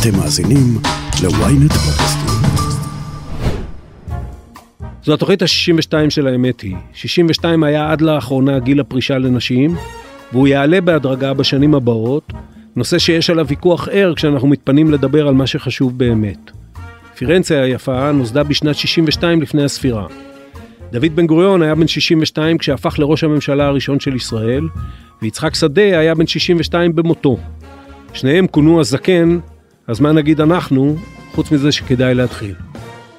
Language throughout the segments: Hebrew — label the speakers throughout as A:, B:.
A: אתם מאזינים ל-ynet פודקאסטים.
B: זו התוכנית ה-62 של האמת היא. 62 היה עד לאחרונה גיל הפרישה לנשים, והוא יעלה בהדרגה בשנים הבאות, נושא שיש עליו ויכוח ער כשאנחנו מתפנים לדבר על מה שחשוב באמת. פירנצה היפה נוסדה בשנת 62 לפני הספירה. דוד בן גוריון היה בן 62 כשהפך לראש הממשלה הראשון של ישראל, ויצחק שדה היה בן 62 במותו. שניהם כונו הזקן, אז מה נגיד אנחנו, חוץ מזה שכדאי להתחיל.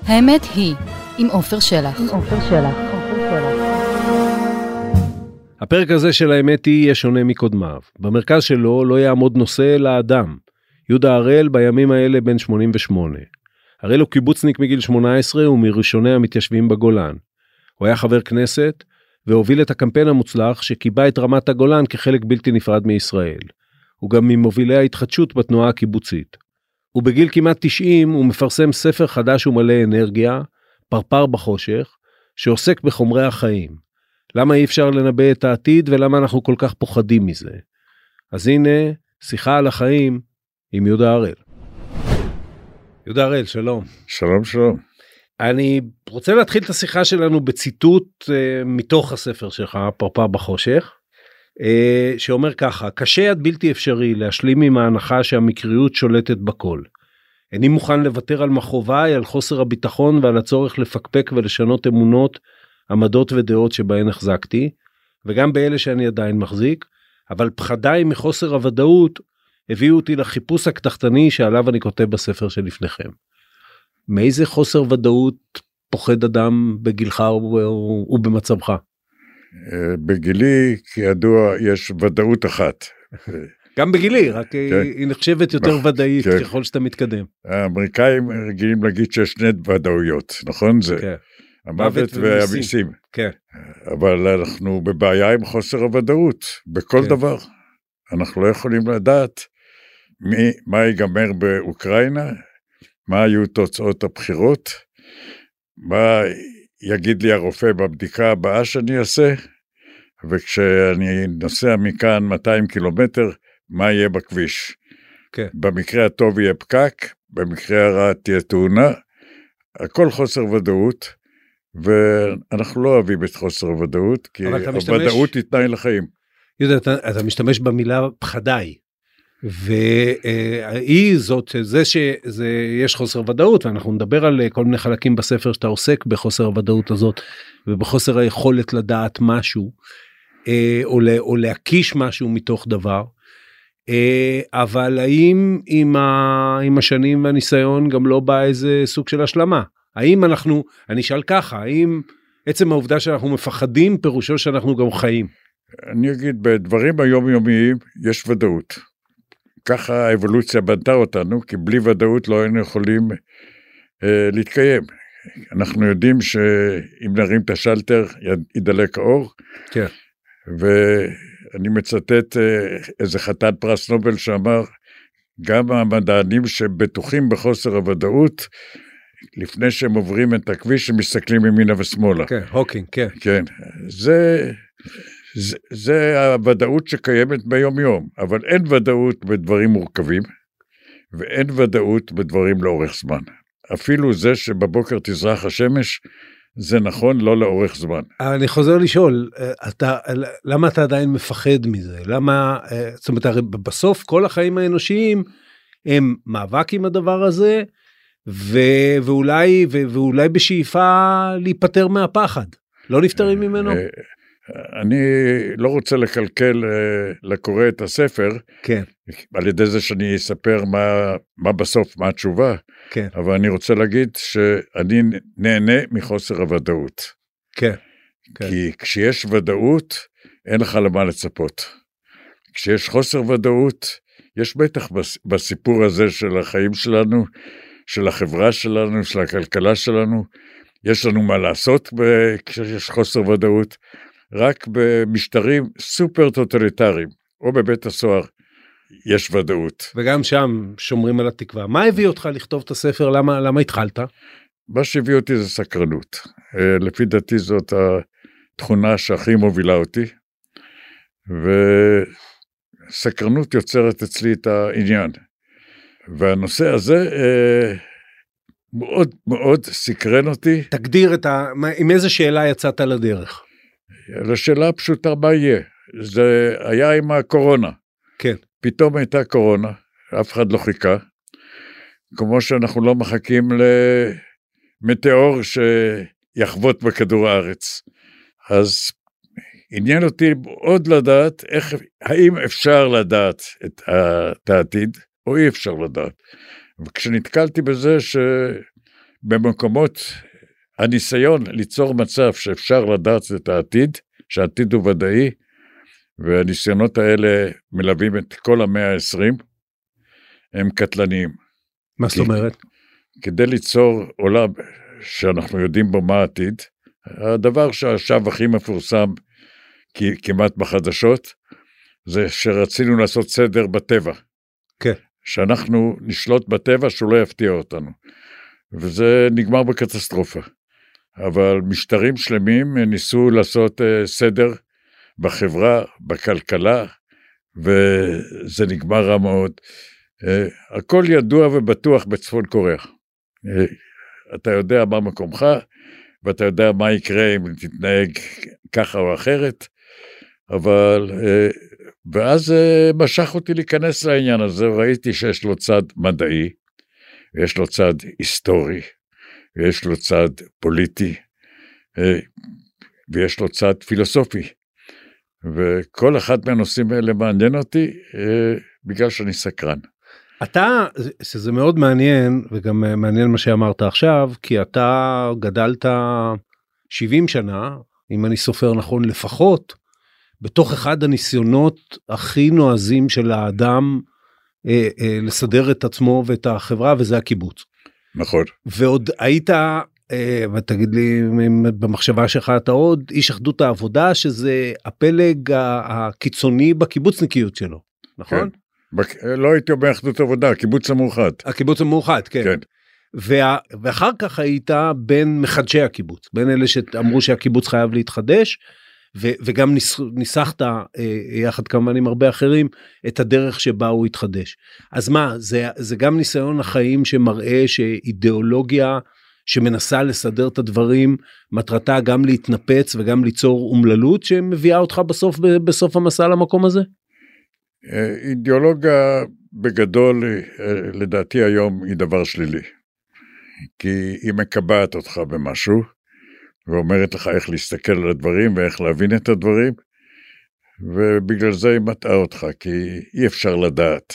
C: האמת היא, עם עופר שלח. עם עופר שלח.
B: הפרק הזה של האמת היא יהיה שונה מקודמיו. במרכז שלו לא יעמוד נושא אלא אדם. יהודה הראל בימים האלה בן 88. הראל הוא קיבוצניק מגיל 18 ומראשוני המתיישבים בגולן. הוא היה חבר כנסת והוביל את הקמפיין המוצלח שקיבע את רמת הגולן כחלק בלתי נפרד מישראל. הוא גם ממובילי ההתחדשות בתנועה הקיבוצית. ובגיל כמעט 90 הוא מפרסם ספר חדש ומלא אנרגיה, פרפר בחושך, שעוסק בחומרי החיים. למה אי אפשר לנבא את העתיד ולמה אנחנו כל כך פוחדים מזה. אז הנה, שיחה על החיים עם יהודה הראל. יהודה הראל, שלום.
D: שלום שלום.
B: אני רוצה להתחיל את השיחה שלנו בציטוט uh, מתוך הספר שלך, פרפר בחושך, שאומר ככה, קשה עד בלתי אפשרי להשלים עם ההנחה שהמקריות שולטת בכל. איני מוכן לוותר על מכאוביי, על חוסר הביטחון ועל הצורך לפקפק ולשנות אמונות, עמדות ודעות שבהן החזקתי, וגם באלה שאני עדיין מחזיק, אבל פחדיי מחוסר הוודאות הביאו אותי לחיפוש הקדחתני שעליו אני כותב בספר שלפניכם. מאיזה חוסר ודאות פוחד אדם בגילך ובמצבך?
D: בגילי, כידוע, יש ודאות אחת.
B: גם בגילי, רק כן. היא נחשבת יותר ודאית כן. ככל שאתה מתקדם.
D: האמריקאים רגילים להגיד שיש שני ודאויות, נכון? זה כן. המוות והמיסים.
B: כן.
D: אבל אנחנו בבעיה עם חוסר הוודאות, בכל כן. דבר. אנחנו לא יכולים לדעת מי, מה ייגמר באוקראינה, מה היו תוצאות הבחירות, מה יגיד לי הרופא בבדיקה הבאה שאני אעשה, וכשאני נוסע מכאן 200 קילומטר, מה יהיה בכביש.
B: כן.
D: במקרה הטוב יהיה פקק, במקרה הרע תהיה תאונה, הכל חוסר ודאות, ואנחנו לא אוהבים את חוסר הוודאות, כי הוודאות היא תנאי לחיים.
B: יהודה, אתה, אתה משתמש במילה פחדיי. והיא זאת זה שיש חוסר ודאות ואנחנו נדבר על כל מיני חלקים בספר שאתה עוסק בחוסר הוודאות הזאת ובחוסר היכולת לדעת משהו אה, או, או להקיש משהו מתוך דבר. אה, אבל האם עם, ה, עם השנים והניסיון גם לא בא איזה סוג של השלמה האם אנחנו אני אשאל ככה האם עצם העובדה שאנחנו מפחדים פירושו שאנחנו גם חיים.
D: אני אגיד בדברים היומיומיים יש ודאות. ככה האבולוציה בנתה אותנו, כי בלי ודאות לא היינו יכולים אה, להתקיים. אנחנו יודעים שאם נרים את השלטר ידלק האור.
B: כן.
D: ואני מצטט אה, איזה חתן פרס נובל שאמר, גם המדענים שבטוחים בחוסר הוודאות, לפני שהם עוברים את הכביש, הם מסתכלים ימינה ושמאלה.
B: כן, הוקינג, כן.
D: כן, זה, זה, זה הוודאות שקיימת ביום יום, אבל אין ודאות בדברים מורכבים, ואין ודאות בדברים לאורך זמן. אפילו זה שבבוקר תזרח השמש, זה נכון לא לאורך זמן.
B: אני חוזר לשאול, אתה, למה אתה עדיין מפחד מזה? למה, זאת אומרת, הרי בסוף כל החיים האנושיים הם מאבק עם הדבר הזה, ו, ואולי, ו, ואולי בשאיפה להיפטר מהפחד. לא נפטרים ממנו?
D: אני לא רוצה לקלקל אה, לקורא את הספר,
B: כן.
D: על ידי זה שאני אספר מה, מה בסוף, מה התשובה,
B: כן.
D: אבל אני רוצה להגיד שאני נהנה מחוסר הוודאות.
B: כן.
D: כן. כי כשיש ודאות, אין לך למה לצפות. כשיש חוסר ודאות, יש בטח בסיפור הזה של החיים שלנו, של החברה שלנו, של הכלכלה שלנו, יש לנו מה לעשות כשיש חוסר ודאות, רק במשטרים סופר טוטליטריים, או בבית הסוהר, יש ודאות.
B: וגם שם שומרים על התקווה. מה הביא אותך לכתוב את הספר? למה, למה התחלת?
D: מה שהביא אותי זה סקרנות. אה, לפי דעתי זאת התכונה שהכי מובילה אותי, וסקרנות יוצרת אצלי את העניין. והנושא הזה אה, מאוד מאוד סקרן אותי.
B: תגדיר את ה... עם איזה שאלה יצאת לדרך.
D: לשאלה הפשוטה מה יהיה. זה היה עם הקורונה.
B: כן.
D: פתאום הייתה קורונה, אף אחד לא חיכה. כמו שאנחנו לא מחכים למטאור שיחבוט בכדור הארץ. אז עניין אותי מאוד לדעת איך, האם אפשר לדעת את, את העתיד, או אי אפשר לדעת. וכשנתקלתי בזה שבמקומות הניסיון ליצור מצב שאפשר לדעת את העתיד, שהעתיד הוא ודאי, והניסיונות האלה מלווים את כל המאה ה-20, הם קטלניים.
B: מה זאת. אומרת?
D: כדי ליצור עולם שאנחנו יודעים בו מה העתיד, הדבר שעכשיו הכי מפורסם כמעט בחדשות, זה שרצינו לעשות סדר בטבע.
B: כן.
D: שאנחנו נשלוט בטבע שהוא לא יפתיע אותנו. וזה נגמר בקטסטרופה. אבל משטרים שלמים ניסו לעשות אה, סדר בחברה, בכלכלה, וזה נגמר רע מאוד. אה, הכל ידוע ובטוח בצפון קוריאה. אה, אתה יודע מה מקומך, ואתה יודע מה יקרה אם תתנהג ככה או אחרת, אבל... אה, ואז אה, משך אותי להיכנס לעניין הזה, ראיתי שיש לו צד מדעי, ויש לו צד היסטורי, ויש לו צד פוליטי, אה, ויש לו צד פילוסופי. וכל אחד מהנושאים האלה מעניין אותי, אה, בגלל שאני סקרן.
B: אתה, שזה מאוד מעניין, וגם מעניין מה שאמרת עכשיו, כי אתה גדלת 70 שנה, אם אני סופר נכון לפחות, בתוך אחד הניסיונות הכי נועזים של האדם אה, אה, לסדר את עצמו ואת החברה, וזה הקיבוץ.
D: נכון.
B: ועוד היית, אה, ותגיד לי אם במחשבה שלך אתה עוד איש אחדות העבודה, שזה הפלג הקיצוני בקיבוצניקיות שלו, נכון?
D: כן. בק... לא הייתי אומר אחדות עבודה, הקיבוץ המאוחד.
B: הקיבוץ המאוחד, כן.
D: כן.
B: וה... ואחר כך היית בין מחדשי הקיבוץ, בין אלה שאמרו שהקיבוץ חייב להתחדש, ו... וגם ניס... ניסחת, אה, יחד כמובן עם הרבה אחרים, את הדרך שבה הוא התחדש. אז מה, זה, זה גם ניסיון החיים שמראה שאידיאולוגיה שמנסה לסדר את הדברים, מטרתה גם להתנפץ וגם ליצור אומללות שמביאה אותך בסוף, בסוף המסע למקום הזה?
D: אה, אידיאולוגיה בגדול, אה, לדעתי היום, היא דבר שלילי. כי היא מקבעת אותך במשהו, ואומרת לך איך להסתכל על הדברים ואיך להבין את הדברים, ובגלל זה היא מטעה אותך, כי אי אפשר לדעת.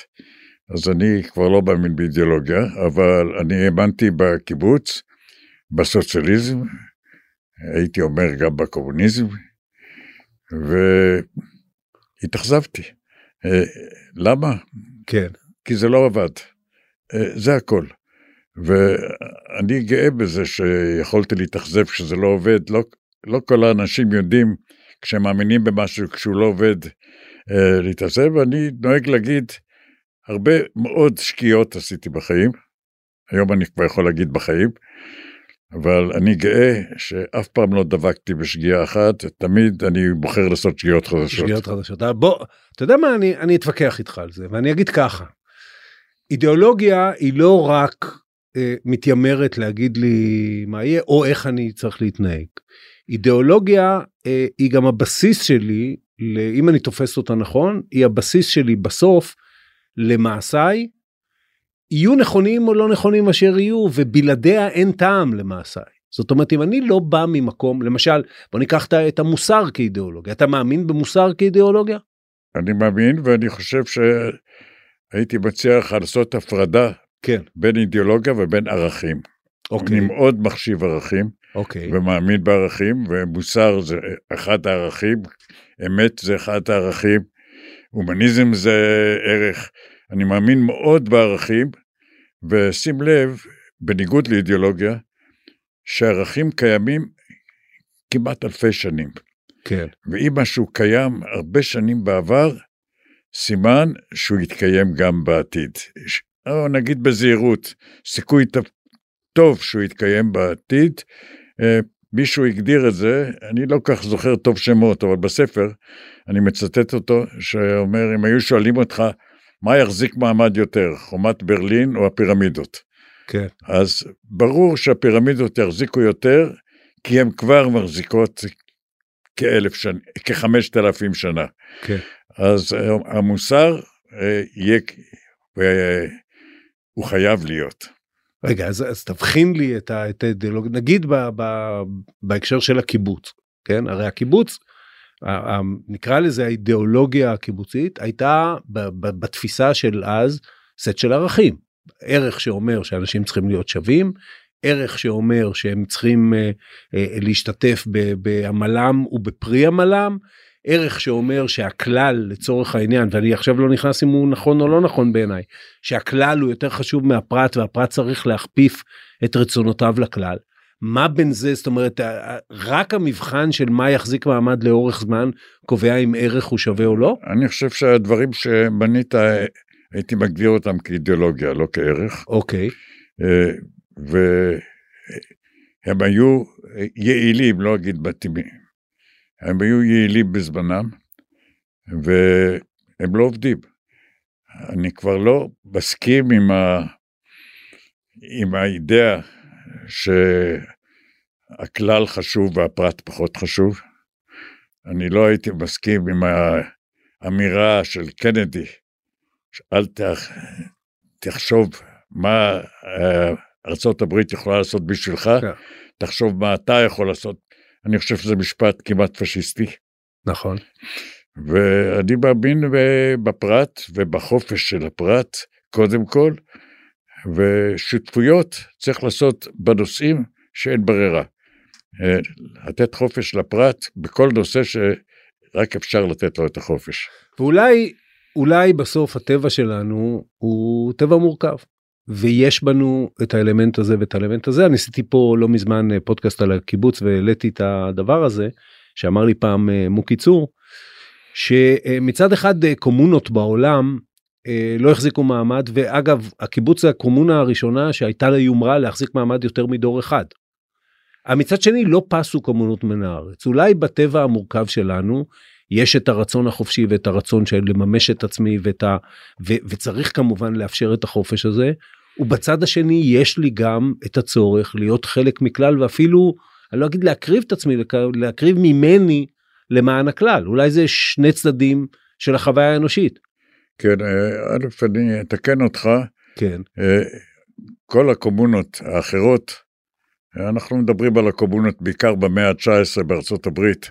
D: אז אני כבר לא מאמין באידיאולוגיה, אבל אני האמנתי בקיבוץ, בסוציאליזם, הייתי אומר גם בקומוניזם, והתאכזבתי. אה, למה?
B: כן.
D: כי זה לא עבד. אה, זה הכל. ואני גאה בזה שיכולתי להתאכזב כשזה לא עובד. לא, לא כל האנשים יודעים, כשהם מאמינים במשהו, כשהוא לא עובד, אה, להתאכזב. אני נוהג להגיד, הרבה מאוד שגיאות עשיתי בחיים. היום אני כבר יכול להגיד בחיים. אבל אני גאה שאף פעם לא דבקתי בשגיאה אחת, תמיד אני בוחר לעשות שגיאות חדשות.
B: שגיאות חדשות. אה, בוא, אתה יודע מה, אני, אני אתווכח איתך על זה, ואני אגיד ככה, אידיאולוגיה היא לא רק מתיימרת להגיד לי מה יהיה, או איך אני צריך להתנהג. אידיאולוגיה אה, היא גם הבסיס שלי, אם אני תופס אותה נכון, היא הבסיס שלי בסוף למעשיי, יהיו נכונים או לא נכונים אשר יהיו, ובלעדיה אין טעם למעשיי. זאת אומרת, אם אני לא בא ממקום, למשל, בוא ניקח את המוסר כאידיאולוגיה, אתה מאמין במוסר כאידיאולוגיה?
D: אני מאמין, ואני חושב שהייתי מציע לך לעשות הפרדה
B: כן.
D: בין אידיאולוגיה ובין ערכים.
B: אוקיי,
D: אני מאוד מחשיב ערכים,
B: אוקיי,
D: ומאמין בערכים, ומוסר זה אחד הערכים, אמת זה אחד הערכים, הומניזם זה ערך. אני מאמין מאוד בערכים, ושים לב, בניגוד לאידיאולוגיה, שערכים קיימים כמעט אלפי שנים.
B: כן,
D: ואם משהו קיים הרבה שנים בעבר, סימן שהוא יתקיים גם בעתיד. או נגיד בזהירות, סיכוי טוב שהוא יתקיים בעתיד. אה, מישהו הגדיר את זה, אני לא כך זוכר טוב שמות, אבל בספר אני מצטט אותו, שאומר, אם היו שואלים אותך, מה יחזיק מעמד יותר, חומת ברלין או הפירמידות?
B: כן.
D: אז ברור שהפירמידות יחזיקו יותר, כי הן כבר מחזיקות כאלף שנה, כחמשת אלפים שנה.
B: כן.
D: אז אה, המוסר אה, יהיה, הוא חייב להיות.
B: רגע, אז, אז תבחין לי את ה- את האידיאולוגיה, נגיד ב, ב, בהקשר של הקיבוץ, כן? הרי הקיבוץ, ה- ה- נקרא לזה האידיאולוגיה הקיבוצית, הייתה ב, ב, בתפיסה של אז סט של ערכים. ערך שאומר שאנשים צריכים להיות שווים, ערך שאומר שהם צריכים אה, אה, להשתתף בעמלם ובפרי עמלם, ערך שאומר שהכלל לצורך העניין ואני עכשיו לא נכנס אם הוא נכון או לא נכון בעיניי שהכלל הוא יותר חשוב מהפרט והפרט צריך להכפיף את רצונותיו לכלל. מה בין זה זאת אומרת רק המבחן של מה יחזיק מעמד לאורך זמן קובע אם ערך הוא שווה או לא?
D: אני חושב שהדברים שמנית, אה, הייתי מגדיר אותם כאידיאולוגיה, לא כערך.
B: אוקיי
D: אה, והם היו יעילים, לא אגיד מתאימים. הם היו יעילים בזמנם, והם לא עובדים. אני כבר לא מסכים עם, ה... עם האידאה שהכלל חשוב והפרט פחות חשוב. אני לא הייתי מסכים עם האמירה של קנדי, אל תח... תחשוב מה אה, ארה"ב יכולה לעשות בשבילך,
B: כן.
D: תחשוב מה אתה יכול לעשות. אני חושב שזה משפט כמעט פשיסטי.
B: נכון
D: ואני מאמין בפרט ובחופש של הפרט, קודם כל, ושותפויות צריך לעשות בנושאים שאין ברירה. אה, לתת חופש לפרט בכל נושא שרק אפשר לתת לו את החופש.
B: ואולי אולי בסוף הטבע שלנו הוא טבע מורכב. ויש בנו את האלמנט הזה ואת האלמנט הזה אני עשיתי פה לא מזמן אה, פודקאסט על הקיבוץ והעליתי את הדבר הזה שאמר לי פעם אה, מוקי צור שמצד אחד אה, קומונות בעולם לא החזיקו מעמד ואגב הקיבוץ זה הקומונה הראשונה שהייתה לה יומרה להחזיק מעמד יותר מדור אחד. מצד שני לא פסו קומונות מן הארץ אולי בטבע המורכב שלנו יש את הרצון החופשי ואת הרצון של לממש את עצמי ואת ה... ו... וצריך כמובן לאפשר את החופש הזה. ובצד השני יש לי גם את הצורך להיות חלק מכלל ואפילו אני לא אגיד להקריב את עצמי להקריב ממני למען הכלל אולי זה שני צדדים של החוויה האנושית.
D: כן, אה, א', אני אתקן אותך,
B: כן
D: אה, כל הקומונות האחרות, אנחנו מדברים על הקומונות בעיקר במאה ה-19 בארצות הברית,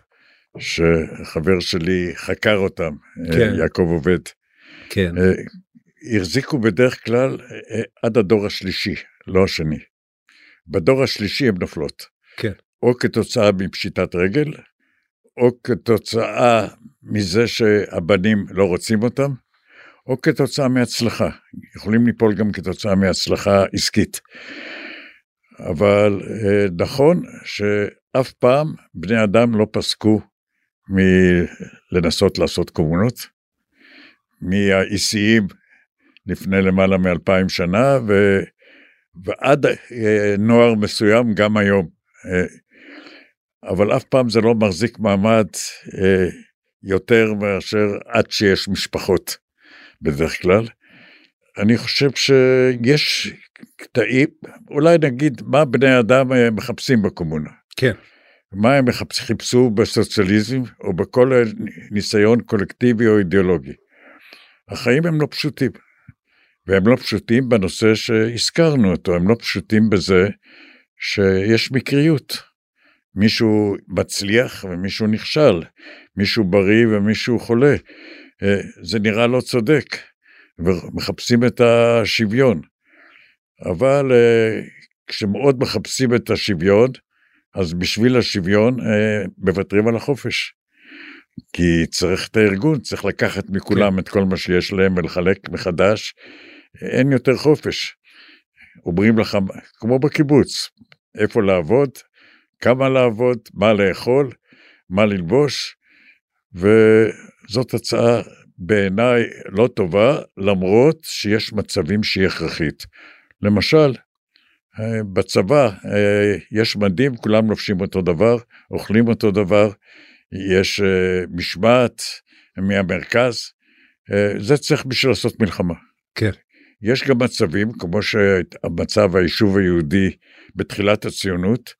D: שחבר שלי חקר אותם, אה,
B: כן.
D: יעקב עובד.
B: כן
D: אה, החזיקו בדרך כלל אה, עד הדור השלישי, לא השני. בדור השלישי הן נופלות.
B: כן.
D: או כתוצאה מפשיטת רגל, או כתוצאה מזה שהבנים לא רוצים אותם, או כתוצאה מהצלחה. יכולים ליפול גם כתוצאה מהצלחה עסקית. אבל נכון שאף פעם בני אדם לא פסקו מלנסות לעשות קומונות, מהאיסיים לפני למעלה מאלפיים שנה, ו... ועד אה, נוער מסוים גם היום. אה, אבל אף פעם זה לא מחזיק מעמד אה, יותר מאשר עד שיש משפחות, בדרך כלל. אני חושב שיש קטעים, אולי נגיד מה בני אדם מחפשים בקומונה.
B: כן
D: מה הם חיפשו בסוציאליזם או בכל ניסיון קולקטיבי או אידיאולוגי. החיים הם לא פשוטים, והם לא פשוטים בנושא שהזכרנו אותו, הם לא פשוטים בזה שיש מקריות. מישהו מצליח ומישהו נכשל, מישהו בריא ומישהו חולה. אה, זה נראה לא צודק, ומחפשים את השוויון. אבל אה, כשמאוד מחפשים את השוויון, אז בשביל השוויון אה, מוותרים על החופש. כי צריך את הארגון, צריך לקחת מכולם את כל מה שיש להם ולחלק מחדש. אין יותר חופש. אומרים לך, כמו בקיבוץ, איפה לעבוד, כמה לעבוד, מה לאכול, מה ללבוש, וזאת הצעה בעיניי לא טובה, למרות שיש מצבים שהיא הכרחית. למשל, בצבא אה, יש מדים, כולם לובשים אותו דבר, אוכלים אותו דבר, יש אה, משמעת מהמרכז, אה, זה צריך בשביל לעשות מלחמה.
B: כן.
D: יש גם מצבים, כמו שהמצב היישוב היהודי בתחילת הציונות,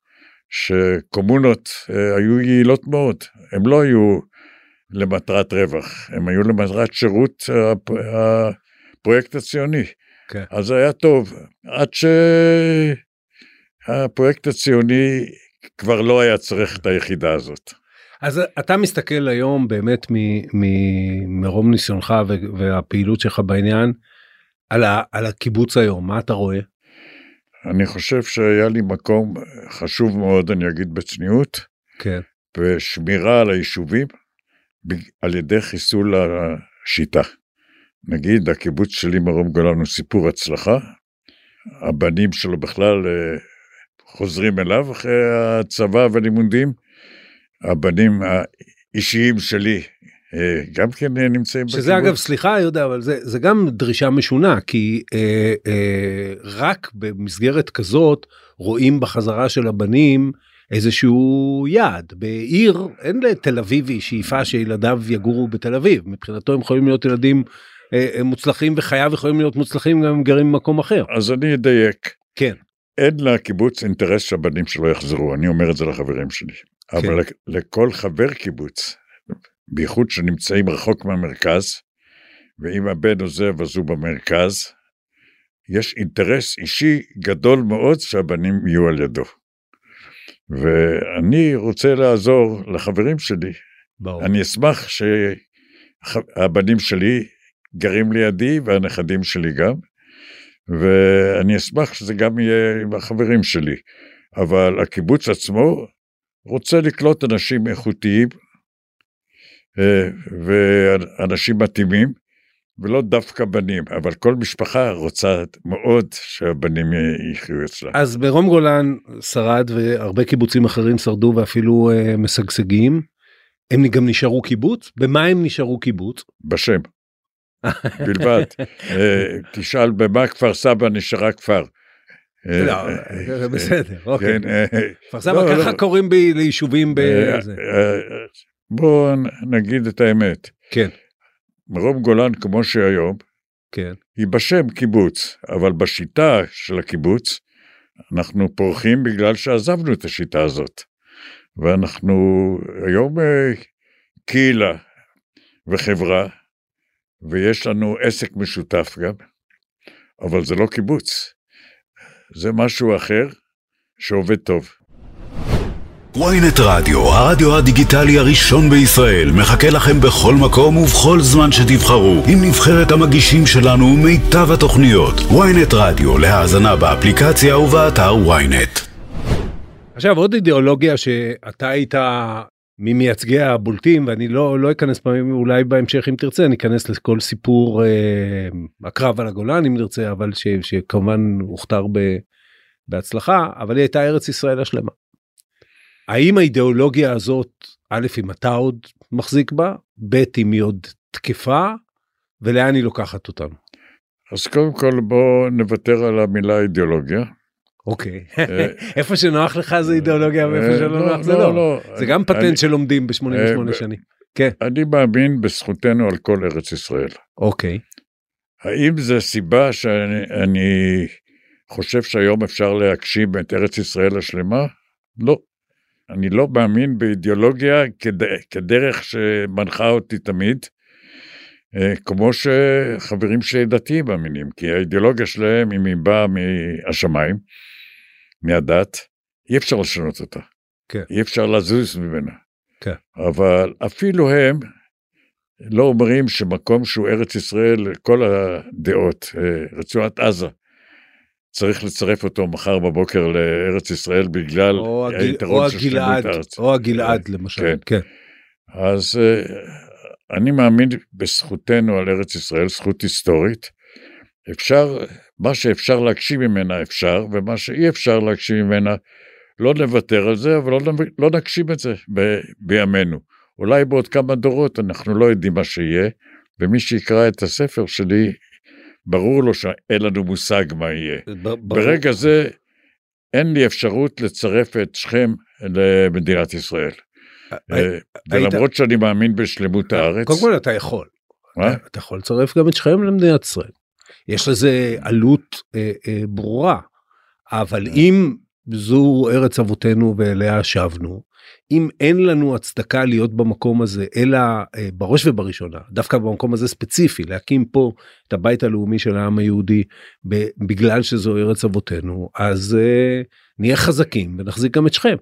D: שקומונות היו יעילות מאוד, הם לא היו למטרת רווח, הם היו למטרת שירות הפ- הפרויקט הציוני.
B: כן.
D: אז היה טוב, עד שהפרויקט הציוני כבר לא היה צריך את היחידה הזאת.
B: אז אתה מסתכל היום באמת מרום ניסיונך והפעילות שלך בעניין על, ה- על הקיבוץ היום, מה אתה רואה?
D: אני חושב שהיה לי מקום חשוב מאוד, אני אגיד בצניעות,
B: כן.
D: ושמירה על היישובים על ידי חיסול השיטה. נגיד, הקיבוץ שלי מרום גולן הוא סיפור הצלחה, הבנים שלו בכלל אה, חוזרים אליו אחרי הצבא והלימודים, הבנים האישיים שלי אה, גם כן אה, נמצאים בקיבוץ.
B: שזה אגב סליחה יהודה אבל זה זה גם דרישה משונה כי אה, אה, רק במסגרת כזאת רואים בחזרה של הבנים איזשהו יעד. בעיר אין לתל אביבי שאיפה שילדיו יגורו בתל אביב. מבחינתו הם יכולים להיות ילדים מוצלחים וחייו יכולים להיות מוצלחים גם אם גרים במקום אחר
D: אז אני אדייק,
B: כן
D: אין לקיבוץ אינטרס שהבנים שלו יחזרו, אני אומר את זה לחברים שלי.
B: כן.
D: אבל לכ- לכל חבר קיבוץ, בייחוד שנמצאים רחוק מהמרכז, ואם הבן עוזב אז הוא במרכז, יש אינטרס אישי גדול מאוד שהבנים יהיו על ידו. ואני רוצה לעזור לחברים שלי.
B: ברור.
D: אני אשמח שהבנים שלי גרים לידי והנכדים שלי גם, ואני אשמח שזה גם יהיה עם החברים שלי. אבל הקיבוץ עצמו רוצה לקלוט אנשים איכותיים אה, ואנשים מתאימים, ולא דווקא בנים, אבל כל משפחה רוצה מאוד שהבנים יחיו אצלה.
B: אז ברום גולן שרד והרבה קיבוצים אחרים שרדו ואפילו אה, משגשגים. הם גם נשארו קיבוץ? במה הם נשארו קיבוץ?
D: בשם. בלבד. אה, תשאל במה כפר סבא נשארה כפר. אה,
B: לא,
D: אה,
B: זה בסדר, אוקיי.
D: כן, אה,
B: כפר סבא
D: לא,
B: ככה
D: לא.
B: קוראים ב- ליישובים.
D: אה, בואו נגיד את האמת.
B: כן,
D: מרום גולן כמו שהיום,
B: כן.
D: היא בשם קיבוץ, אבל בשיטה של הקיבוץ, אנחנו פורחים בגלל שעזבנו את השיטה הזאת. ואנחנו היום קהילה וחברה, ויש לנו עסק משותף גם, אבל זה לא קיבוץ. זה משהו אחר שעובד טוב.
A: ynet רדיו, הרדיו הדיגיטלי הראשון בישראל, מחכה לכם בכל מקום ובכל זמן שתבחרו, עם נבחרת המגישים שלנו ומיטב התוכניות. ynet רדיו, להאזנה באפליקציה ובאתר ynet.
B: עכשיו עוד אידיאולוגיה שאתה היית ממייצגיה הבולטים ואני לא לא אכנס פעמים אולי בהמשך אם תרצה אני אכנס לכל סיפור אה, הקרב על הגולן אם נרצה אבל ש, שכמובן הוכתר ב, בהצלחה אבל היא הייתה ארץ ישראל השלמה. האם האידיאולוגיה הזאת א' אם אתה עוד מחזיק בה ב' אם היא עוד תקפה ולאן היא לוקחת אותנו.
D: אז קודם כל בואו נוותר על המילה אידיאולוגיה.
B: אוקיי
D: אה,
B: איפה שנוח לך זה אידיאולוגיה ואיפה
D: אה,
B: שלא נוח זה לא. זה גם פטנט שלומדים ב-88
D: אה,
B: שנים. כן.
D: אני מאמין בזכותנו על כל ארץ ישראל.
B: אוקיי.
D: האם זו סיבה שאני אני חושב שהיום אפשר להגשים את ארץ ישראל השלמה? לא. אני לא מאמין באידיאולוגיה כד, כדרך שמנחה אותי תמיד, כמו שחברים שלי דתיים מאמינים, כי האידיאולוגיה שלהם, אם היא באה מהשמיים, מהדת, אי אפשר לשנות אותה.
B: כן.
D: אי אפשר לזוז ממנה.
B: כן.
D: אבל אפילו הם לא אומרים שמקום שהוא ארץ ישראל, כל הדעות, אה, רצועת עזה, צריך לצרף אותו מחר בבוקר לארץ ישראל בגלל היתרון של שלמות הארץ.
B: או הגלעד למשל.
D: כן.
B: כן.
D: אז אה, אני מאמין בזכותנו על ארץ ישראל, זכות היסטורית. אפשר, מה שאפשר להגשים ממנה אפשר, ומה שאי אפשר להגשים ממנה, לא נוותר על זה, אבל לא, לא נגשים את זה ב, בימינו. אולי בעוד כמה דורות אנחנו לא יודעים מה שיהיה, ומי שיקרא את הספר שלי, ברור לו שאין לנו מושג מה יהיה.
B: ברור.
D: ברגע זה אין לי אפשרות לצרף את שכם למדינת ישראל. אה, ולמרות שאני מאמין בשלמות הארץ,
B: קודם כל אתה יכול. אתה יכול לצרף גם את שכם למדינת ישראל. יש לזה עלות אה, אה, ברורה, אבל אם זו ארץ אבותינו ואליה שבנו, אם אין לנו הצדקה להיות במקום הזה, אלא אה, בראש ובראשונה, דווקא במקום הזה ספציפי, להקים פה את הבית הלאומי של העם היהודי בגלל שזו ארץ אבותינו, אז אה, נהיה חזקים ונחזיק גם את שכם.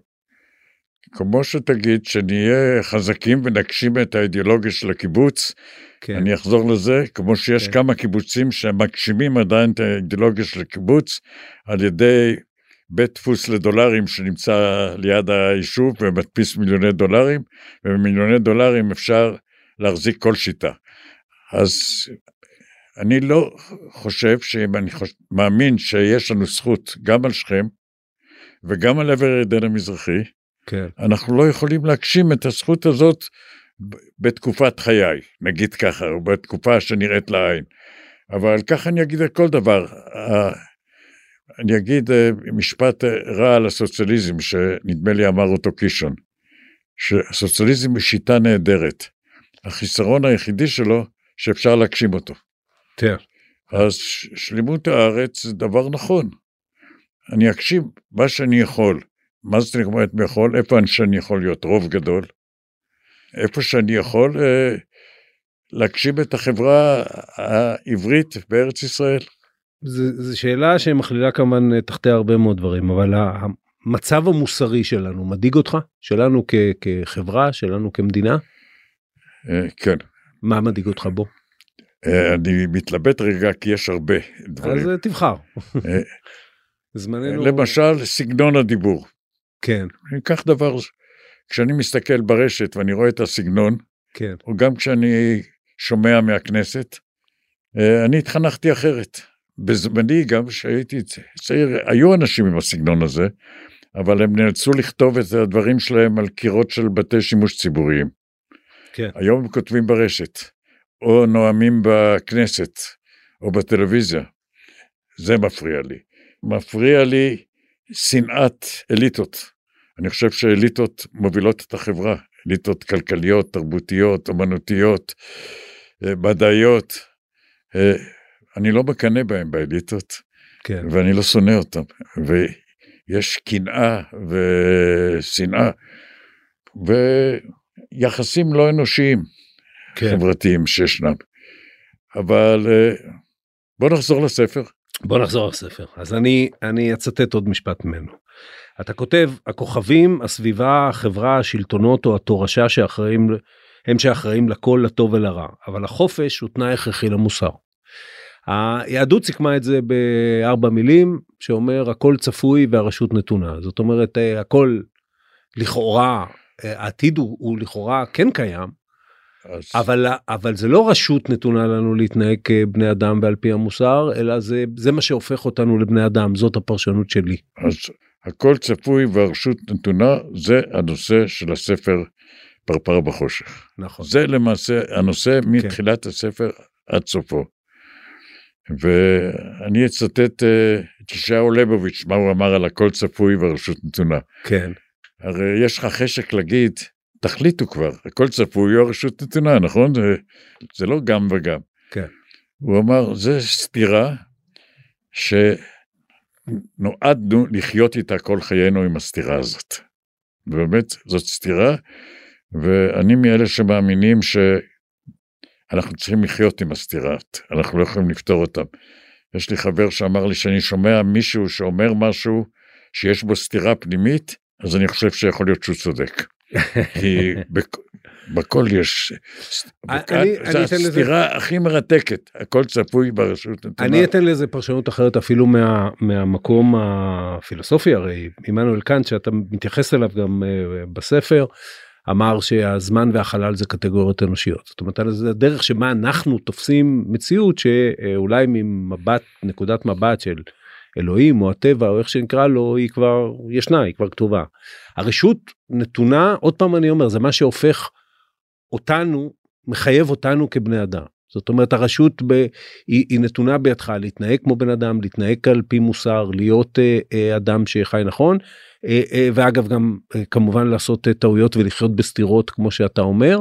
D: כמו שתגיד שנהיה חזקים ונגשים את האידיאולוגיה של הקיבוץ,
B: כן,
D: אני אחזור לזה, כמו שיש
B: כן.
D: כמה קיבוצים שמגשימים עדיין את האידיאולוגיה של הקיבוץ על ידי בית דפוס לדולרים שנמצא ליד היישוב ומדפיס מיליוני דולרים, ובמיליוני דולרים אפשר להחזיק כל שיטה. אז אני לא חושב שאם אני חוש... מאמין שיש לנו זכות גם על שכם וגם על עבר הירדן המזרחי,
B: כן,
D: אנחנו לא יכולים להגשים את הזכות הזאת בתקופת חיי, נגיד ככה, או בתקופה שנראית לעין. אבל ככה אני אגיד על כל דבר. אני אגיד אה, משפט אה, רע על הסוציאליזם, שנדמה לי אמר אותו קישון, שהסוציאליזם הוא שיטה נהדרת. החיסרון היחידי שלו, שאפשר להגשים אותו.
B: כן,
D: אז שלמות הארץ זה דבר נכון. אני אגשים מה שאני יכול. מה זאת אומרת יכול? איפה אני- שאני יכול להיות רוב גדול? איפה שאני יכול אה, להגשים את החברה העברית בארץ ישראל.
B: זו שאלה שמכלילה כמובן אה, תחתיה הרבה מאוד דברים, אבל המצב המוסרי שלנו מדאיג אותך? שלנו כ- כחברה, שלנו כמדינה?
D: אה, כן.
B: מה מדאיג אותך בו?
D: אה, אני מתלבט רגע כי יש הרבה דברים.
B: אז אה, תבחר.
D: אה,
B: זמננו...
D: למשל, סגנון הדיבור.
B: כן,
D: אני אקח דבר, כשאני מסתכל ברשת ואני רואה את הסגנון,
B: כן,
D: או גם כשאני שומע מהכנסת, אה, אני התחנכתי אחרת. בזמני, גם כשהייתי צעיר, היו אנשים עם הסגנון הזה, אבל הם נאלצו לכתוב את הדברים שלהם על קירות של בתי שימוש ציבוריים.
B: כן.
D: היום הם כותבים ברשת, או נואמים בכנסת, או בטלוויזיה. זה מפריע לי. מפריע לי שנאת אליטות. אני חושב שאליטות מובילות את החברה, אליטות כלכליות, תרבותיות, אומנותיות, אה, מדעיות. אה, אני לא מקנא בהם באליטות,
B: כן,
D: ואני לא שונא אותם. ויש קנאה ושנאה, ויחסים לא אנושיים,
B: כן.
D: חברתיים שישנם. אבל אה, בוא נחזור לספר.
B: בוא נחזור לספר. אז אני, אני אצטט עוד משפט ממנו. אתה כותב, הכוכבים, הסביבה, החברה, השלטונות או התורשה שאחראים, הם שאחראים לכל, לטוב ולרע, אבל החופש הוא תנאי הכרחי למוסר. היהדות סיכמה את זה בארבע מילים, שאומר הכל צפוי והרשות נתונה. זאת אומרת, אה, הכל לכאורה, אה, העתיד הוא, הוא לכאורה כן קיים,
D: אז,
B: אבל אבל זה לא רשות נתונה לנו להתנהג כבני אדם ועל פי המוסר אלא זה זה מה שהופך אותנו לבני אדם זאת הפרשנות שלי.
D: אז הכל צפוי והרשות נתונה, זה הנושא של הספר פרפר בחושך.
B: נכון.
D: זה למעשה הנושא מתחילת הספר עד סופו. ואני אצטט אה, את ישעיהו ליבוביץ', מה הוא אמר על הכל צפוי והרשות נתונה.
B: כן
D: הרי יש לך חשק להגיד, תחליטו כבר, הכל צפוי או הרשות נתונה, נכון? זה, זה לא גם וגם.
B: כן.
D: הוא אמר, זה סתירה שנועדנו לחיות איתה כל חיינו עם הסתירה הזאת. באמת, זאת סתירה, ואני מאלה שמאמינים שאנחנו צריכים לחיות עם הסתירות, אנחנו לא יכולים לפתור אותן. יש לי חבר שאמר לי שאני שומע מישהו שאומר משהו שיש בו סתירה פנימית, אז אני חושב שיכול להיות שהוא צודק. כי בכ- בכל יש, הסתירה הכי מרתקת, הכל צפוי ברשות נתונה.
B: אני אתן לזה פרשנות אחרת אפילו מה, מהמקום הפילוסופי הרי עמנואל קאנט שאתה מתייחס אליו גם אה, בספר אמר שהזמן והחלל זה קטגוריות אנושיות זאת אומרת זה הדרך שבה אנחנו תופסים מציאות שאולי ממבט נקודת מבט של אלוהים או הטבע או איך שנקרא לו היא כבר ישנה היא כבר כתובה. הרשות נתונה עוד פעם אני אומר זה מה שהופך אותנו מחייב אותנו כבני אדם. זאת אומרת הרשות ב, היא, היא נתונה בידך להתנהג כמו בן אדם להתנהג על פי מוסר להיות אה, אה, אדם שחי נכון אה, אה, ואגב גם אה, כמובן לעשות אה, טעויות ולחיות בסתירות כמו שאתה אומר.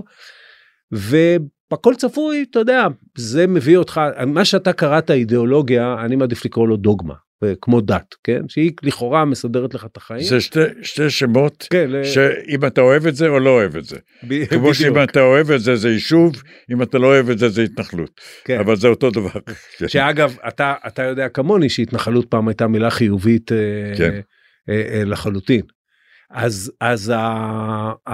B: הכל צפוי, אתה יודע, זה מביא אותך, מה שאתה קראת אידיאולוגיה, אני מעדיף לקרוא לו דוגמה, כמו דת, כן? שהיא לכאורה מסדרת לך את החיים.
D: זה שתי, שתי שמות,
B: כן,
D: שאם אתה אוהב את זה או לא אוהב את זה.
B: ב-
D: כמו שאם
B: בדיוק,
D: אתה אוהב את זה זה יישוב, אם אתה לא אוהב את זה זה התנחלות.
B: כן.
D: אבל זה אותו דבר.
B: שאגב, אתה, אתה יודע כמוני שהתנחלות פעם הייתה מילה חיובית אה,
D: כן.
B: אה, אה, לחלוטין. אז, אז ה, ה,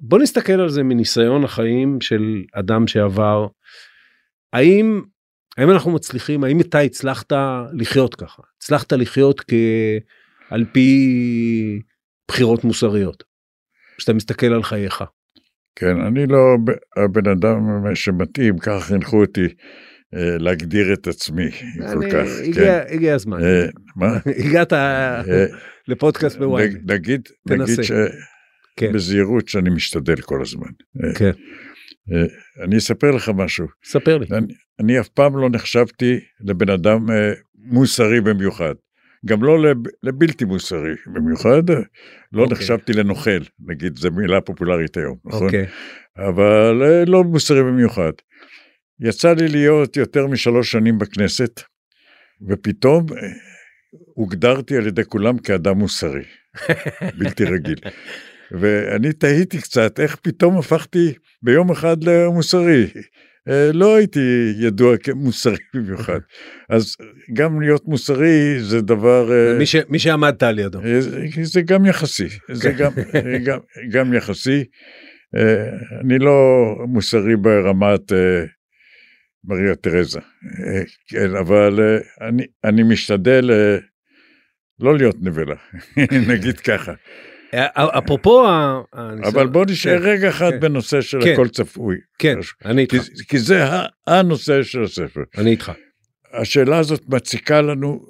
B: בוא נסתכל על זה מניסיון החיים של אדם שעבר. האם, האם אנחנו מצליחים, האם אתה הצלחת לחיות ככה? הצלחת לחיות כ, על פי בחירות מוסריות? כשאתה מסתכל על חייך.
D: כן, אני לא הבן אדם שמתאים, כך חינכו אותי אה, להגדיר את עצמי כל כך.
B: הגיע,
D: כן.
B: הגיע הזמן.
D: אה, מה?
B: הגעת
D: אה,
B: לפודקאסט.
D: נג- נגיד. נגיד
B: כן.
D: שבזהירות שאני משתדל כל הזמן.
B: כן.
D: אה, אני אספר לך משהו.
B: ספר לי.
D: אני, אני אף פעם לא נחשבתי לבן אדם אה, מוסרי במיוחד. גם לא לב, לבלתי מוסרי במיוחד, לא
B: אוקיי.
D: נחשבתי לנוכל, נגיד, זו מילה פופולרית היום, נכון?
B: אוקיי.
D: אבל אה, לא מוסרי במיוחד. יצא לי להיות יותר משלוש שנים בכנסת, ופתאום הוגדרתי על ידי כולם כאדם מוסרי, בלתי רגיל. ואני תהיתי קצת איך פתאום הפכתי ביום אחד למוסרי. אה, לא הייתי ידוע כמוסרי במיוחד. אז גם להיות מוסרי זה דבר... אה,
B: מי ש- מי שעמדת על ידו.
D: אה, זה- זה גם יחסי, זה גם, גם, גם יחסי. אני לא מוסרי ברמת מריה תרזה, כן, אבל אני, אני משתדל לא להיות נבלה, נגיד ככה.
B: אה, אפרופו ה- הניסיון-
D: אבל בוא נשאר
B: כן,
D: רגע אחד
B: כן.
D: בנושא של
B: כן.
D: הכל צפוי,
B: כן, אני איתך.
D: כי, זה הנושא של הספר.
B: אני איתך.
D: השאלה הזאת מציקה לנו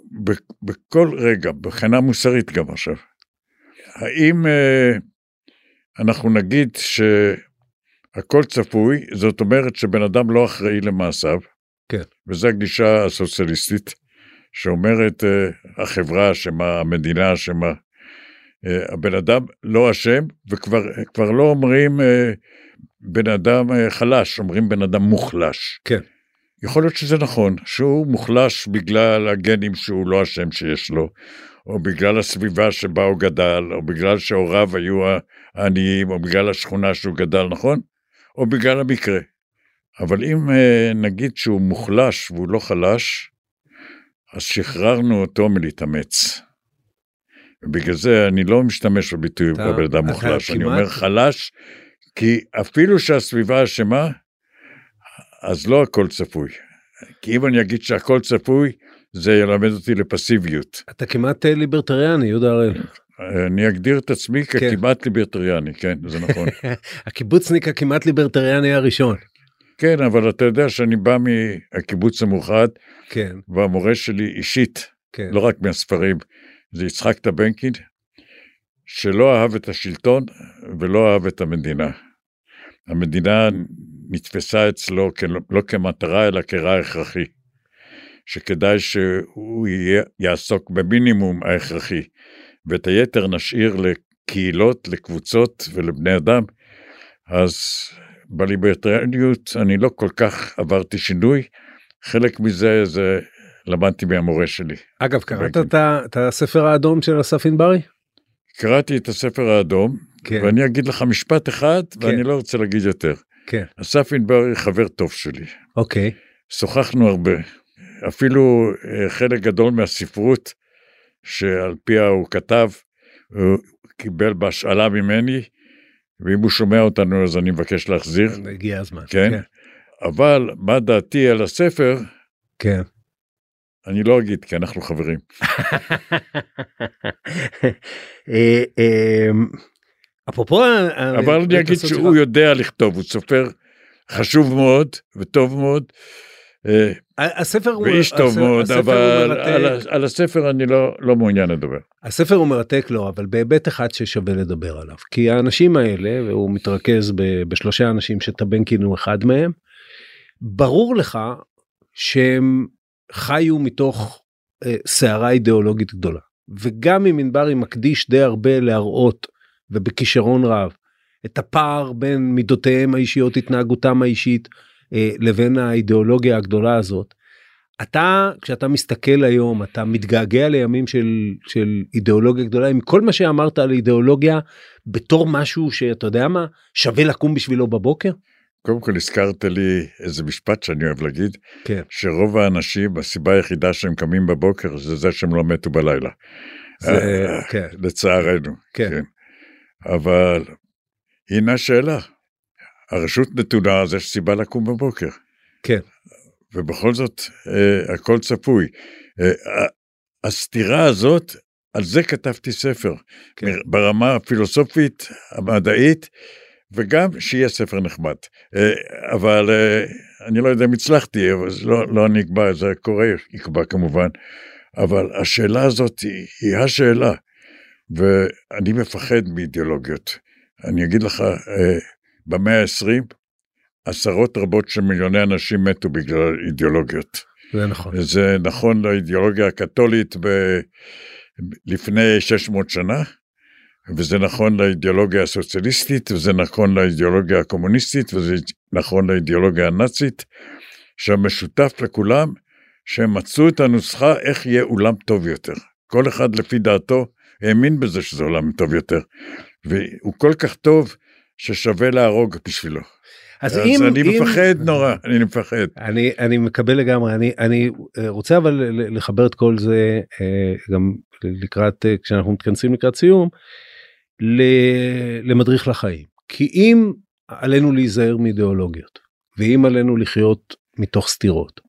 D: בכל רגע, מבחינה מוסרית גם עכשיו. האם אה, אנחנו נגיד שהכל צפוי, זאת אומרת שבן אדם לא אחראי למעשיו,
B: כן.
D: וזו הגישה הסוציאליסטית, שאומרת אה, החברה אשמה, המדינה אשמה, אה, הבן אדם לא אשם, וכבר כבר לא אומרים אה, בן אדם אה, חלש, אומרים בן אדם מוחלש.
B: כן.
D: יכול להיות שזה נכון, שהוא מוחלש בגלל הגנים שהוא לא אשם שיש לו, או בגלל הסביבה שבה הוא גדל, או בגלל שהוריו היו העניים, או בגלל השכונה שהוא גדל, נכון? או בגלל המקרה. אבל אם אה, נגיד שהוא מוחלש והוא לא חלש, אז שחררנו אותו מלהתאמץ. ובגלל זה אני לא משתמש בביטוי בבן אדם מוחלש, אני אומר חלש, כי אפילו שהסביבה אשמה, אז לא הכל צפוי. כי אם אני אגיד שהכל צפוי, זה ילמד אותי לפסיביות.
B: אתה כמעט אה, ליברטריאני, יהודה הראל.
D: אני אגדיר את עצמי
B: כן.
D: ככמעט ליברטריאני, כן, זה נכון.
B: הקיבוצניק הכמעט ליברטריאני הראשון.
D: כן, אבל אתה יודע שאני בא מהקיבוץ המאוחד,
B: כן,
D: והמורה שלי אישית,
B: כן.
D: לא רק מהספרים, זה יצחק טבנקין, שלא אהב את השלטון ולא אהב את המדינה. המדינה נתפסה אצלו לא כמטרה, אלא כרע הכרחי. שכדאי שהוא יהיה, יעסוק במינימום ההכרחי, ואת היתר נשאיר לקהילות, לקבוצות ולבני אדם. אז בליברטריאניות אני לא כל כך עברתי שינוי, חלק מזה זה למדתי מהמורה שלי.
B: אגב, קראת
D: טבנקין.
B: את את הספר האדום של אסף ענברי?
D: קראתי את הספר האדום,
B: כן,
D: ואני אגיד לך משפט אחד, ואני לא רוצה להגיד יותר.
B: כן,
D: אסף ענברי חבר טוב שלי,
B: אוקיי.
D: שוחחנו הרבה. אפילו אה, חלק גדול מהספרות שעל פיה הוא כתב, הוא קיבל בהשאלה ממני, ואם הוא שומע אותנו אז אני מבקש להחזיר.
B: הגיע הזמן.
D: כן. אבל מה דעתי על הספר,
B: כן.
D: אני לא אגיד, כי אנחנו חברים.
B: אה, אה, אפרופו...
D: אבל אני אגיד שהוא יודע לכתוב, הוא סופר חשוב מאוד וטוב מאוד, אה,
B: הספר הוא...
D: ואיש טוב מאוד, אבל. על הספר אני לא לא מעוניין לדבר.
B: הספר הוא מרתק לו, אבל בהיבט אחד ששווה לדבר עליו. כי האנשים האלה, והוא מתרכז בשלושה אנשים שטבנקין הוא אחד מהם, ברור לך שהם חיו מתוך אה, סערה אידיאולוגית גדולה. וגם אם ענברי מקדיש די הרבה להראות, ובכישרון רב, את הפער בין מידותיהם האישיות, התנהגותם האישית, אה, לבין האידיאולוגיה הגדולה הזאת. אתה, כשאתה מסתכל היום, אתה מתגעגע לימים של, של אידיאולוגיה גדולה, עם כל מה שאמרת על אידיאולוגיה, בתור משהו שאתה יודע מה, שווה לקום בשבילו בבוקר?
D: קודם כל הזכרת לי איזה משפט שאני אוהב להגיד,
B: כן.
D: שרוב האנשים, הסיבה היחידה שהם קמים בבוקר זה זה שהם לא מתו בלילה.
B: זה,
D: אה,
B: כן.
D: לצערנו.
B: כן.
D: אבל הנה השאלה, הרשות נתונה, אז יש סיבה לקום בבוקר.
B: כן.
D: ובכל זאת, אה, הכל צפוי. אה, הסתירה הזאת, על זה כתבתי ספר.
B: כן.
D: ברמה הפילוסופית, המדעית, וגם שיהיה ספר נחמד. אה, אבל אה, אני לא יודע אם הצלחתי, אבל זה לא, לא אני אקבע, זה קורה, יקבע כמובן. אבל השאלה הזאת היא, היא השאלה, ואני מפחד מאידיאולוגיות. אני אגיד לך, אה, במאה ה-20, עשרות רבות של מיליוני אנשים מתו בגלל אידיאולוגיות.
B: זה נכון.
D: זה נכון לאידיאולוגיה הקתולית ב... לפני 600 שנה, וזה נכון לאידיאולוגיה הסוציאליסטית, וזה נכון לאידיאולוגיה הקומוניסטית, וזה נכון לאידיאולוגיה הנאצית, שהמשותף לכולם, שהם מצאו את הנוסחה איך יהיה עולם טוב יותר. כל אחד לפי דעתו האמין בזה שזה עולם טוב יותר, והוא כל כך טוב ששווה להרוג בשבילו.
B: אז,
D: אז
B: אם...
D: אני
B: אם...
D: מפחד נורא, אני מפחד.
B: אני, אני מקבל לגמרי, אני, אני רוצה אבל לחבר את כל זה אה, גם לקראת, אה, כשאנחנו מתכנסים לקראת סיום, למדריך לחיים. כי אם עלינו להיזהר מאידיאולוגיות, ואם עלינו לחיות מתוך סתירות,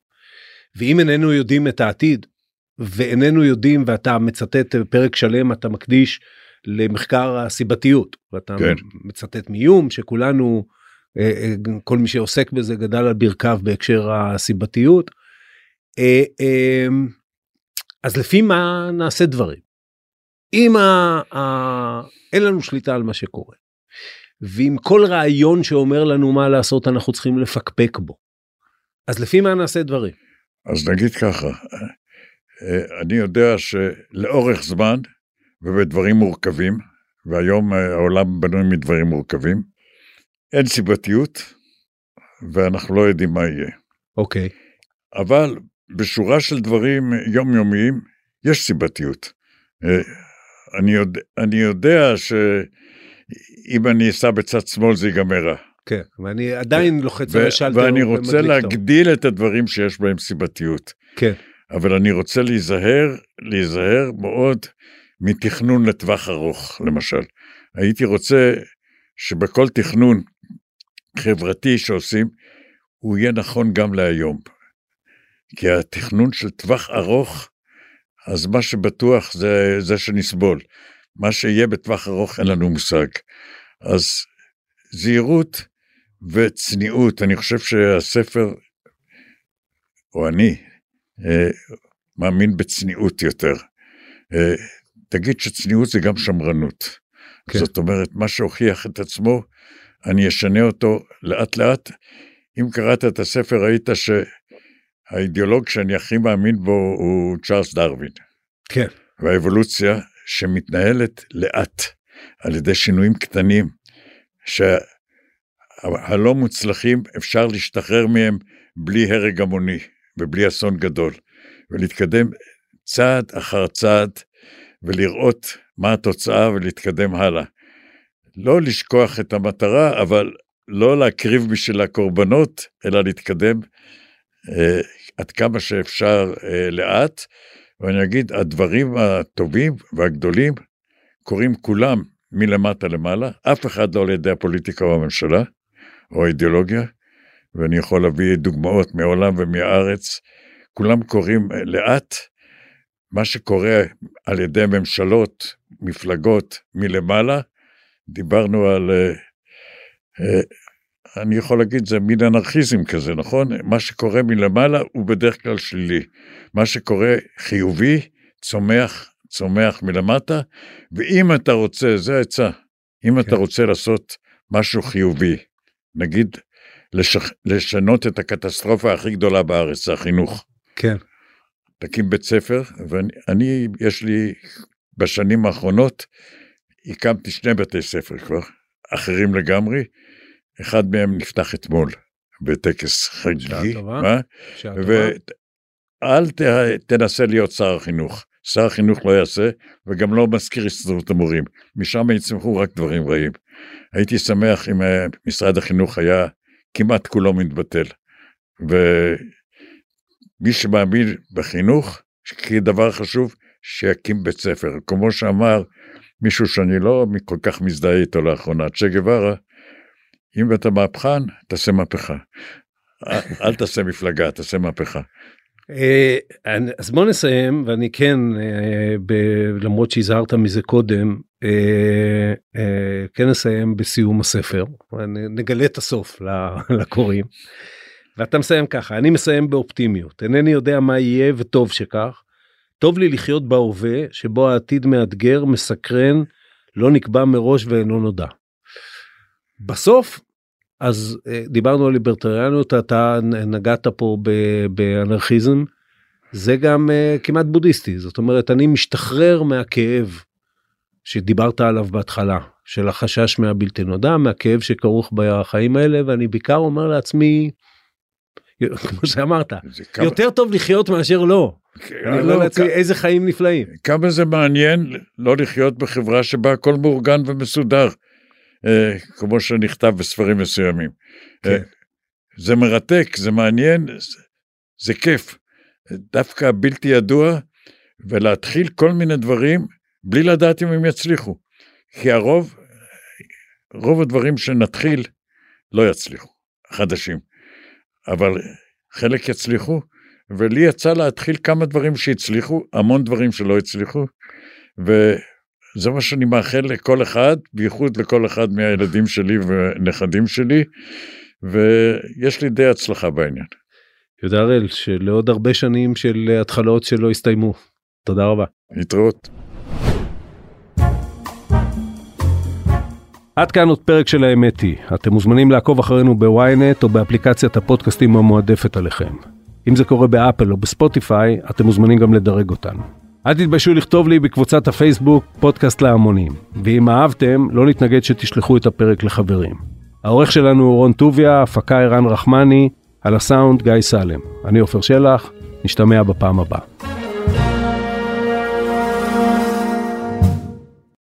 B: ואם איננו יודעים את העתיד, ואיננו יודעים, ואתה מצטט פרק שלם, אתה מקדיש למחקר הסיבתיות, ואתה כן. מצטט מיום שכולנו, אה, אה, כל מי שעוסק בזה גדל על ברכיו בהקשר הסיבתיות. אז לפי מה נעשה דברים? אם ה, ה, אין לנו שליטה על מה שקורה, ואם כל רעיון שאומר לנו מה לעשות אנחנו צריכים לפקפק בו, אז לפי מה נעשה דברים?
D: אז נגיד ככה, אני יודע שלאורך זמן ובדברים מורכבים, והיום העולם בנוי מדברים מורכבים, אין סיבתיות, ואנחנו לא יודעים מה יהיה.
B: אוקיי.
D: Okay. אבל בשורה של דברים יומיומיים יש סיבתיות. אני יודע, אני יודע שאם אני אסע בצד שמאל זה ייגמר רע.
B: כן, ואני עדיין לוחץ על השלטר.
D: ואני רוצה להגדיל. את הדברים שיש בהם סיבתיות.
B: כן.
D: אבל אני רוצה להיזהר, להיזהר מאוד מתכנון לטווח ארוך, למשל. הייתי רוצה שבכל תכנון חברתי שעושים, הוא יהיה נכון גם להיום. כי התכנון של טווח ארוך אז מה שבטוח זה, זה שנסבול. מה שיהיה בטווח ארוך אין לנו מושג. אז זהירות וצניעות, אני חושב שהספר, או אני, אה, מאמין בצניעות יותר. אה, תגיד שצניעות זה גם שמרנות. כן. זאת אומרת, מה שהוכיח את עצמו, אני אשנה אותו לאט לאט. אם קראת את הספר, ראית ש... האידיאולוג שאני הכי מאמין בו הוא צ'ארלס דרווין.
B: כן.
D: והאבולוציה שמתנהלת לאט, על ידי שינויים קטנים, שהלא מוצלחים אפשר להשתחרר מהם בלי הרג המוני ובלי אסון גדול, ולהתקדם צעד אחר צעד ולראות מה התוצאה ולהתקדם הלאה. לא לשכוח את המטרה, אבל לא להקריב בשביל הקורבנות, אלא להתקדם אה, עד כמה שאפשר אה, לאט, ואני אגיד, הדברים הטובים והגדולים קורים כולם מלמטה למעלה, אף אחד לא על ידי הפוליטיקה או הממשלה, או האידיאולוגיה, ואני יכול להביא דוגמאות מעולם ומהארץ, כולם קורים אה, לאט, מה שקורה על ידי ממשלות, מפלגות מלמעלה, דיברנו על אני יכול להגיד, זה מין אנרכיזם כזה, נכון? מה שקורה מלמעלה הוא בדרך כלל שלילי. מה שקורה חיובי, צומח, צומח מלמטה, ואם אתה רוצה, זה העצה, אם כן. אתה רוצה לעשות משהו חיובי, נגיד, לשח... לשנות את הקטסטרופה הכי גדולה בארץ, זה החינוך.
B: כן.
D: תקים בית ספר, ואני, יש לי, בשנים האחרונות, הקמתי שני בתי ספר כבר. אחרים לגמרי. אחד מהם נפתח אתמול בטקס חגיגי. ואל ת, תנסה להיות שר החינוך. שר החינוך לא יעשה, וגם לא מזכיר הסתדרות המורים. משם יצמחו רק דברים רעים. הייתי שמח אם אה, משרד החינוך היה כמעט כולו מתבטל. ומי שמאמין בחינוך, כדבר חשוב, שיקים בית ספר. כמו שאמר מישהו שאני לא כל כך מזדהה איתו לאחרונה, צ'ה גווארה, אם אתה מהפכן, תעשה מהפכה. אל תעשה מפלגה, תעשה מהפכה.
B: אה, אז בוא נסיים ואני כן אה, למרות שהזהרת מזה קודם אה, כן נסיים בסיום הספר נגלה את הסוף לקוראים. ואתה מסיים ככה אני מסיים באופטימיות אינני יודע מה יהיה וטוב שכך. טוב לי לחיות בהווה שבו העתיד מאתגר מסקרן לא נקבע מראש ואינו נודע. בסוף אז אה, דיברנו על ליברטריאניות אתה נגעת פה באנרכיזם זה גם uh, כמעט בודהיסטי זאת אומרת אני משתחרר מהכאב שדיברת עליו בהתחלה של החשש מהבלתי נודע מהכאב שכרוך בחיים האלה ואני בעיקר אומר לעצמי כמו שאמרת כמה... יותר טוב לחיות מאשר לא. אני אומר לעצמי איזה חיים נפלאים.
D: כמה זה מעניין לא לחיות בחברה שבה הכל מאורגן ומסודר. אה, כמו שנכתב בספרים מסוימים. כן. אה, זה מרתק, זה מעניין, זה, זה כיף. דווקא הבלתי ידוע, ולהתחיל כל מיני דברים בלי לדעת אם הם יצליחו. כי הרוב, רוב הדברים שנתחיל לא יצליחו, חדשים. אבל חלק יצליחו, ולי יצא להתחיל כמה דברים שהצליחו, המון דברים שלא הצליחו, ו... זה מה שאני מאחל לכל אחד, בייחוד לכל אחד מהילדים שלי ונכדים שלי, ויש לי די הצלחה בעניין.
B: יהודה הראל, שלעוד הרבה שנים של התחלות שלא הסתיימו. תודה רבה.
D: להתראות.
B: עד כאן עוד פרק של האמת היא. אתם מוזמנים לעקוב אחרינו בוויינט או באפליקציית הפודקאסטים המועדפת עליכם. אם זה קורה באפל או בספוטיפיי, אתם מוזמנים גם לדרג אותנו. אל תתביישו לכתוב לי בקבוצת הפייסבוק פודקאסט להמונים, ואם אהבתם, לא נתנגד שתשלחו את הפרק לחברים. העורך שלנו הוא רון טוביה, הפקה ערן רחמני, על הסאונד גיא סלם. אני עופר שלח, נשתמע בפעם הבאה.